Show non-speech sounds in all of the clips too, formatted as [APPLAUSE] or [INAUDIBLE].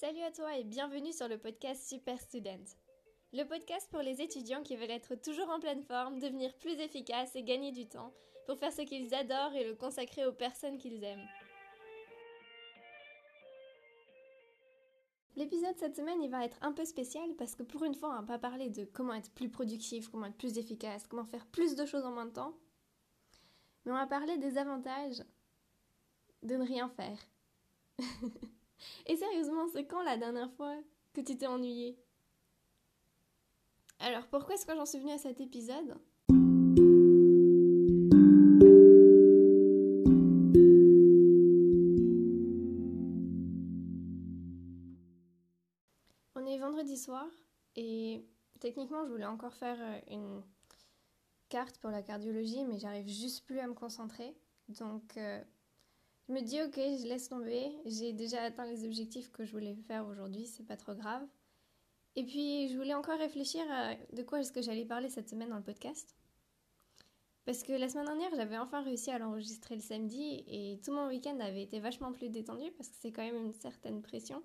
Salut à toi et bienvenue sur le podcast Super Student. Le podcast pour les étudiants qui veulent être toujours en pleine forme, devenir plus efficaces et gagner du temps pour faire ce qu'ils adorent et le consacrer aux personnes qu'ils aiment. L'épisode cette semaine, va être un peu spécial parce que pour une fois, on va pas parler de comment être plus productif, comment être plus efficace, comment faire plus de choses en moins de temps. Mais on va parler des avantages de ne rien faire. [LAUGHS] Et sérieusement, c'est quand la dernière fois que tu t'es ennuyé Alors pourquoi est-ce que j'en suis venue à cet épisode? On est vendredi soir et techniquement je voulais encore faire euh, une carte pour la cardiologie mais j'arrive juste plus à me concentrer. Donc euh, je me dis ok, je laisse tomber. J'ai déjà atteint les objectifs que je voulais faire aujourd'hui, c'est pas trop grave. Et puis je voulais encore réfléchir à de quoi est-ce que j'allais parler cette semaine dans le podcast. Parce que la semaine dernière, j'avais enfin réussi à l'enregistrer le samedi et tout mon week-end avait été vachement plus détendu parce que c'est quand même une certaine pression.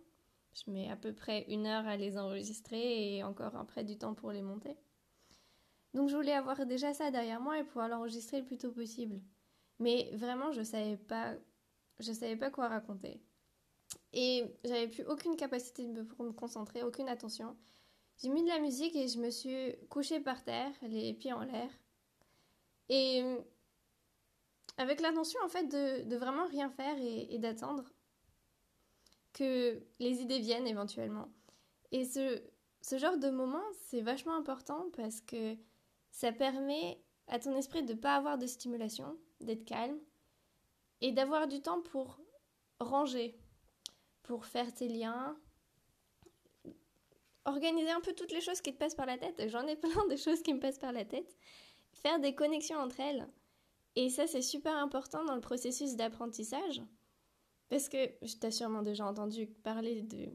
Je mets à peu près une heure à les enregistrer et encore après du temps pour les monter. Donc je voulais avoir déjà ça derrière moi et pouvoir l'enregistrer le plus tôt possible. Mais vraiment, je savais pas je savais pas quoi raconter. Et j'avais plus aucune capacité de me, concentrer, aucune attention. J'ai mis de la musique et je me suis couchée par terre, les pieds en l'air. Et avec l'intention en fait de, vraiment rien faire et, et d'attendre que les idées viennent éventuellement. Et ce, ce genre de moment, c'est vachement important parce que ça permet à ton esprit de ne pas avoir de stimulation, d'être calme, et d'avoir du temps pour ranger, pour faire tes liens, organiser un peu toutes les choses qui te passent par la tête. J'en ai plein de choses qui me passent par la tête. Faire des connexions entre elles. Et ça, c'est super important dans le processus d'apprentissage. Parce que je t'ai sûrement déjà entendu parler de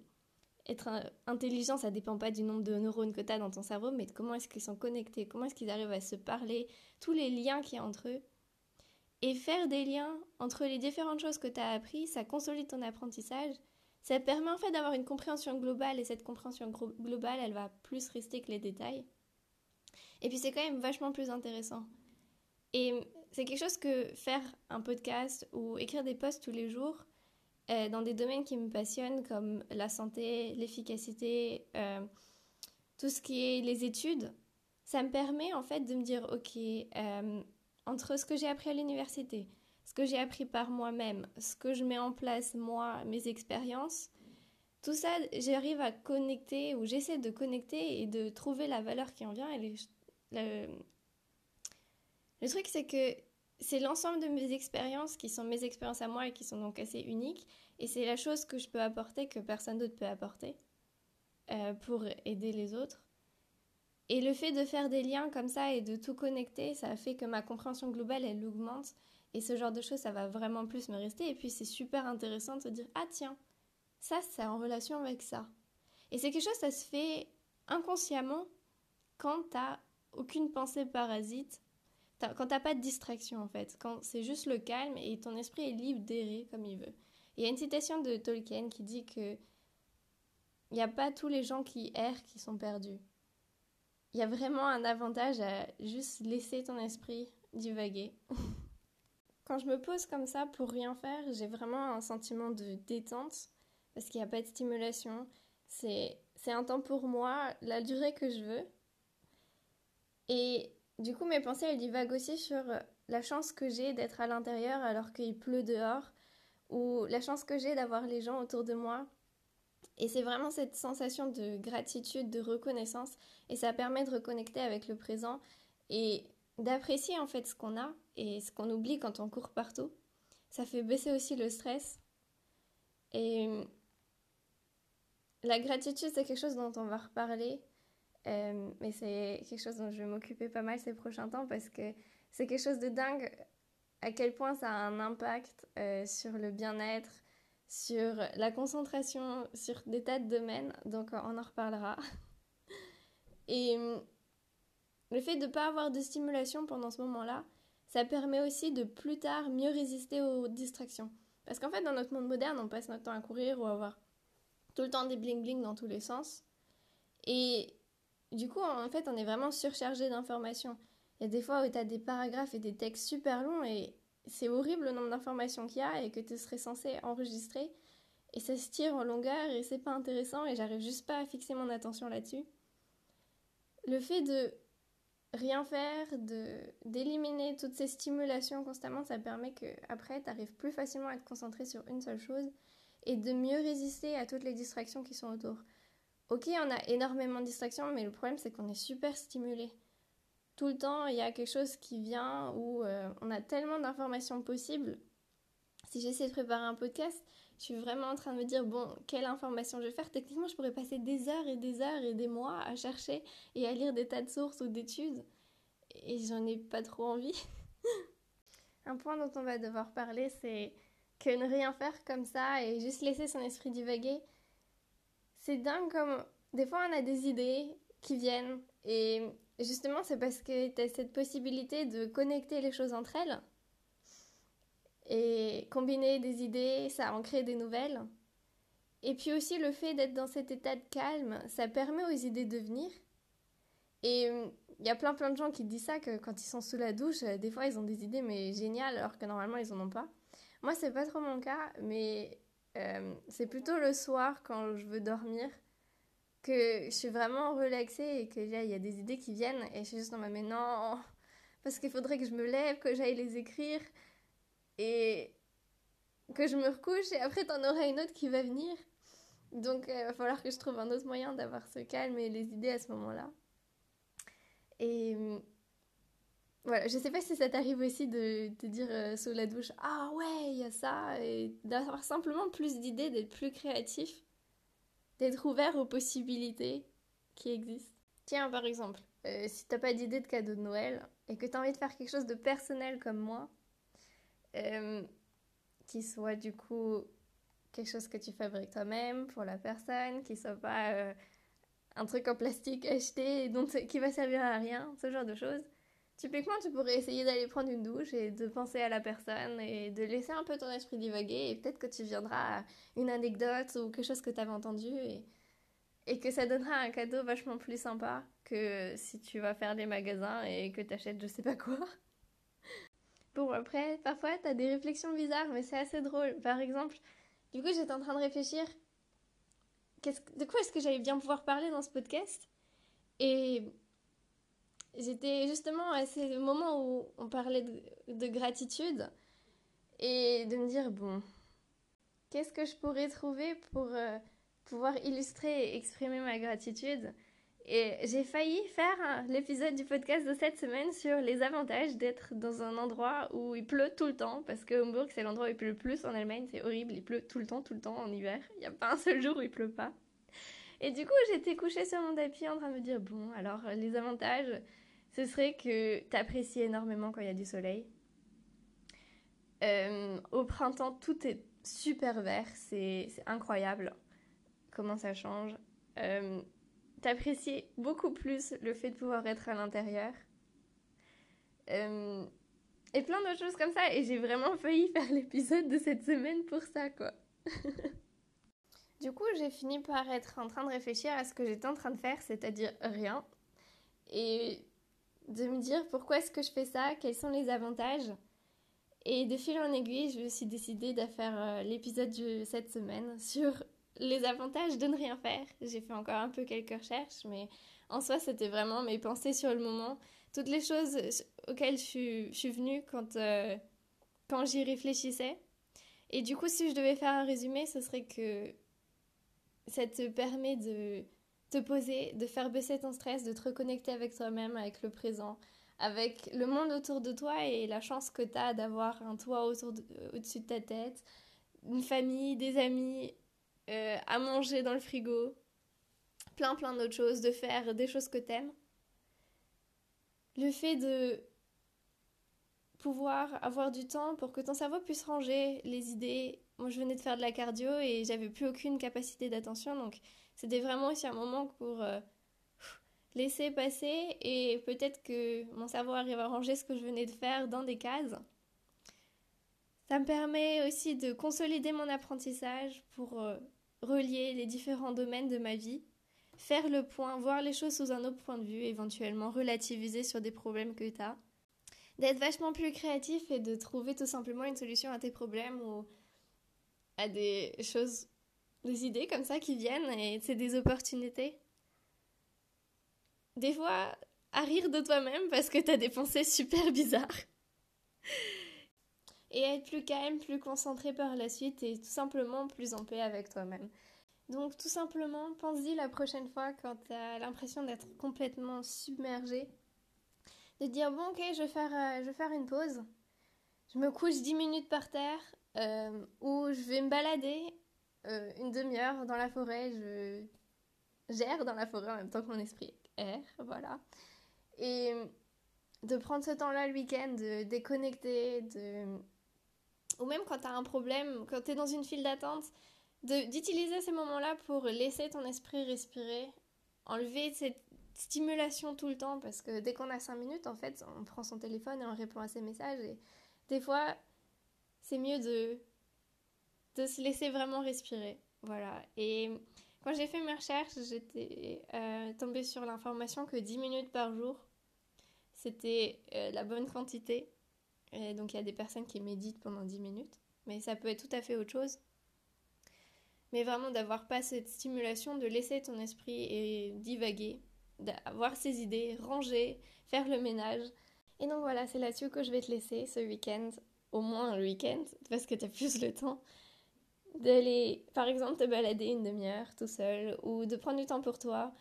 être intelligent, ça dépend pas du nombre de neurones que tu as dans ton cerveau, mais de comment est-ce qu'ils sont connectés, comment est-ce qu'ils arrivent à se parler, tous les liens qu'il y a entre eux. Et faire des liens entre les différentes choses que tu as appris, ça consolide ton apprentissage. Ça permet en fait d'avoir une compréhension globale et cette compréhension globale, elle va plus rester que les détails. Et puis c'est quand même vachement plus intéressant. Et c'est quelque chose que faire un podcast ou écrire des posts tous les jours euh, dans des domaines qui me passionnent comme la santé, l'efficacité, euh, tout ce qui est les études, ça me permet en fait de me dire ok, euh, entre ce que j'ai appris à l'université, ce que j'ai appris par moi-même, ce que je mets en place moi, mes expériences, tout ça, j'arrive à connecter ou j'essaie de connecter et de trouver la valeur qui en vient. Le truc, c'est que c'est l'ensemble de mes expériences qui sont mes expériences à moi et qui sont donc assez uniques. Et c'est la chose que je peux apporter que personne d'autre peut apporter euh, pour aider les autres. Et le fait de faire des liens comme ça et de tout connecter, ça fait que ma compréhension globale, elle augmente. Et ce genre de choses, ça va vraiment plus me rester. Et puis c'est super intéressant de se dire, ah tiens, ça, c'est en relation avec ça. Et c'est quelque chose, ça se fait inconsciemment quand t'as aucune pensée parasite, quand t'as pas de distraction en fait, quand c'est juste le calme et ton esprit est libre d'errer comme il veut. Il y a une citation de Tolkien qui dit que il n'y a pas tous les gens qui errent qui sont perdus il y a vraiment un avantage à juste laisser ton esprit divaguer. [LAUGHS] Quand je me pose comme ça pour rien faire, j'ai vraiment un sentiment de détente parce qu'il n'y a pas de stimulation. C'est, un temps pour moi, la durée que je veux. Et du coup, mes pensées, elles divaguent aussi sur la chance que j'ai d'être à l'intérieur alors qu'il pleut dehors, ou la chance que j'ai d'avoir les gens autour de moi et c'est vraiment cette sensation de gratitude, de reconnaissance, et ça permet de reconnecter avec le présent et d'apprécier en fait ce qu'on a et ce qu'on oublie quand on court partout. Ça fait baisser aussi le stress. Et la gratitude, c'est quelque chose dont on va reparler, euh, mais c'est quelque chose dont je vais m'occuper pas mal ces prochains temps parce que c'est quelque chose de dingue à quel point ça a un impact euh, sur le bien-être, sur la concentration sur des tas de domaines, donc on en reparlera. [LAUGHS] Et hum, le fait de ne pas avoir de stimulation pendant ce moment-là, ça permet aussi de plus tard mieux résister aux distractions. Parce qu'en fait, dans notre monde moderne, on passe notre temps à courir ou à avoir tout le temps des bling bling dans tous les sens. Et du coup, en fait, on est vraiment surchargé d'informations. Il y a des fois où tu as des paragraphes et des textes super longs et c'est horrible le nombre d'informations qu'il y a et que tu serais censé enregistrer. Et ça se tire en longueur et c'est pas intéressant et j'arrive juste pas à fixer mon attention là-dessus. Le fait de rien faire, de d'éliminer toutes ces stimulations constamment, ça permet que après tu arrives plus facilement à te concentrer sur une seule chose et de mieux résister à toutes les distractions qui sont autour. Ok, on a énormément de distractions, mais le problème c'est qu'on est super stimulé. Tout le temps, il y a quelque chose qui vient où euh, on a tellement d'informations possibles. Si j'essaie de préparer un podcast, je suis vraiment en train de me dire, bon, quelle information je vais faire? Techniquement, je pourrais passer des heures et des heures et des mois à chercher et à lire des tas de sources ou d'études. Et j'en ai pas trop envie. [LAUGHS] un point dont on va devoir parler, c'est que ne rien faire comme ça et juste laisser son esprit divaguer, c'est dingue comme des fois on a des idées qui viennent et justement c'est parce que tu as cette possibilité de connecter les choses entre elles et combiner des idées, ça en crée des nouvelles. Et puis aussi le fait d'être dans cet état de calme, ça permet aux idées de venir. Et il y a plein plein de gens qui disent ça que quand ils sont sous la douche, des fois ils ont des idées mais géniales alors que normalement ils en ont pas. Moi c'est pas trop mon cas, mais euh, c'est plutôt le soir quand je veux dormir que je suis vraiment relaxée et que il y a des idées qui viennent et je suis juste ma mais non parce qu'il faudrait que je me lève, que j'aille les écrire et que je me recouche et après t'en auras une autre qui va venir. Donc il va falloir que je trouve un autre moyen d'avoir ce calme et les idées à ce moment-là. Et voilà, je sais pas si ça t'arrive aussi de te dire euh, sous la douche Ah ouais, il y a ça, et d'avoir simplement plus d'idées, d'être plus créatif, d'être ouvert aux possibilités qui existent. Tiens, par exemple, euh, si t'as pas d'idée de cadeau de Noël et que t'as envie de faire quelque chose de personnel comme moi, euh, qui soit du coup quelque chose que tu fabriques toi-même pour la personne, qui soit pas un truc en plastique acheté et donc qui va servir à rien, ce genre de choses Typiquement, tu pourrais essayer d'aller prendre une douche et de penser à la personne et de laisser un peu ton esprit divaguer et peut-être que tu viendras à une anecdote ou quelque chose que tu avais entendu et, que ça donnera un cadeau vachement plus sympa que si tu vas faire des magasins et que tu achètes je sais pas quoi. [LAUGHS] Bon, après, parfois tu as des réflexions bizarres, mais c'est assez drôle. Par exemple, du coup, j'étais en train de réfléchir de quoi est-ce que j'allais bien pouvoir parler dans ce podcast et J'étais justement à ce moment où on parlait de, gratitude et de me dire, bon, qu'est-ce que je pourrais trouver pour euh, pouvoir illustrer et exprimer ma gratitude? Et j'ai failli faire l'épisode du podcast de cette semaine sur les avantages d'être dans un endroit où il pleut tout le temps, parce que Hambourg, c'est l'endroit où il pleut le plus en Allemagne, c'est horrible, il pleut tout le temps, tout le temps en hiver. Il n'y a pas un seul jour où il pleut pas. Et du coup, j'étais couchée sur mon tapis en train de me dire, bon, alors les avantages, ce serait que tu apprécies énormément quand il y a du soleil. Euh, au printemps, tout est super vert, c'est incroyable comment ça change. Euh, T'apprécies beaucoup plus le fait de pouvoir être à l'intérieur. Euh, et plein d'autres choses comme ça. Et j'ai vraiment failli [LAUGHS] faire l'épisode de cette semaine pour ça, quoi. [LAUGHS] du coup, j'ai fini par être en train de réfléchir à ce que j'étais en train de faire, c'est-à-dire rien. Et de me dire pourquoi est-ce que je fais ça, quels sont les avantages. Et de fil en aiguille, je me suis décidée de faire euh, l'épisode de cette semaine [LAUGHS] sur les avantages de ne rien faire. J'ai fait encore un peu quelques recherches, mais en soi, c'était vraiment mes pensées sur le moment. Toutes les choses auxquelles je suis, venue quand, euh, quand j'y réfléchissais. Et du coup, si je devais faire un résumé, ce serait que ça te permet de te poser, de faire baisser ton stress, de te reconnecter avec toi-même, avec le présent, avec le monde autour de toi et la chance que tu as d'avoir un toit euh, au-dessus de ta tête, une famille, des amis, euh, à manger dans le frigo, plein plein d'autres choses, de faire des choses que t'aimes. Le fait de pouvoir avoir du temps pour que ton cerveau puisse ranger les idées. Moi, je venais de faire de la cardio et j'avais plus aucune capacité d'attention, donc c'était vraiment aussi un moment pour euh, laisser passer et peut-être que mon cerveau arrive à ranger ce que je venais de faire dans des cases. Ça me permet aussi de consolider mon apprentissage pour euh, relier les différents domaines de ma vie, faire le point, voir les choses sous un autre point de vue, éventuellement relativiser sur des problèmes que tu as, d'être vachement plus créatif et de trouver tout simplement une solution à tes problèmes à des choses, des idées comme ça qui viennent et c'est des opportunités. Des fois, à rire de toi-même parce que t'as des pensées super [LAUGHS] bizarres. et être plus calme, plus concentré par la suite et tout simplement plus en paix avec toi-même. Donc tout simplement, pense-y la prochaine fois quand t'as l'impression d'être complètement submergé, de dire bon ok, je vais faire, euh, je vais faire une pause, je me couche 10 minutes par terre euh, ou je vais me balader euh, une demi-heure dans la forêt, je gère dans la forêt en même temps que mon esprit erre, voilà. Et de prendre ce temps-là le week-end, de déconnecter, de... ou même quand tu as un problème, quand tu es dans une file d'attente, d'utiliser ces moments-là pour laisser ton esprit respirer, enlever cette stimulation tout le temps, parce que dès qu'on a 5 minutes, en fait, on prend son téléphone et on répond à ses messages, et des fois, c'est mieux de, de se laisser vraiment respirer. Voilà. Et quand j'ai fait mes recherches, j'étais euh, tombée sur l'information que 10 minutes par jour, c'était euh, la bonne quantité. Donc il y a des personnes qui méditent pendant 10 minutes, mais ça peut être tout à fait autre chose. Mais vraiment d'avoir pas cette stimulation, de laisser ton esprit et divaguer, d'avoir ses idées, ranger, faire le ménage. Et donc voilà, c'est là-dessus que je vais te laisser ce week-end, au moins le week-end, parce que tu as plus le temps d'aller, par exemple, te balader une demi-heure tout seul ou de prendre du temps pour toi,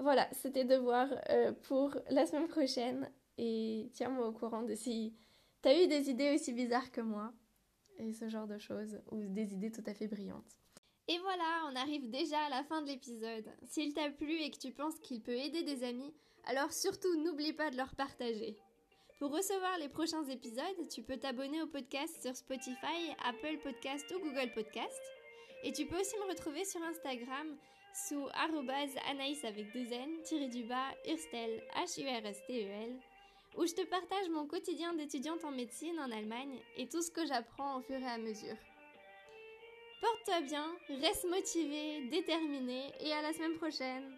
voilà, c'était de voir euh, pour la semaine prochaine et tiens-moi au courant de si t'as eu des idées aussi bizarres que moi et ce genre de choses ou des idées tout à fait brillantes. Et voilà, on arrive déjà à la fin de l'épisode. S'il t'a plu et que tu penses qu'il peut aider des amis, alors surtout n'oublie pas de leur partager. Pour recevoir les prochains épisodes, tu peux t'abonner au podcast sur Spotify, Apple Podcast ou Google Podcast. Et tu peux aussi me retrouver sur Instagram sous anaïs avec deux n, tiré du bas, Urstel, H-U-R-S-T-E-L, où je te partage mon quotidien d'étudiante en médecine en Allemagne et tout ce que j'apprends au fur et à mesure. Porte-toi bien, reste motivé, déterminé et à la semaine prochaine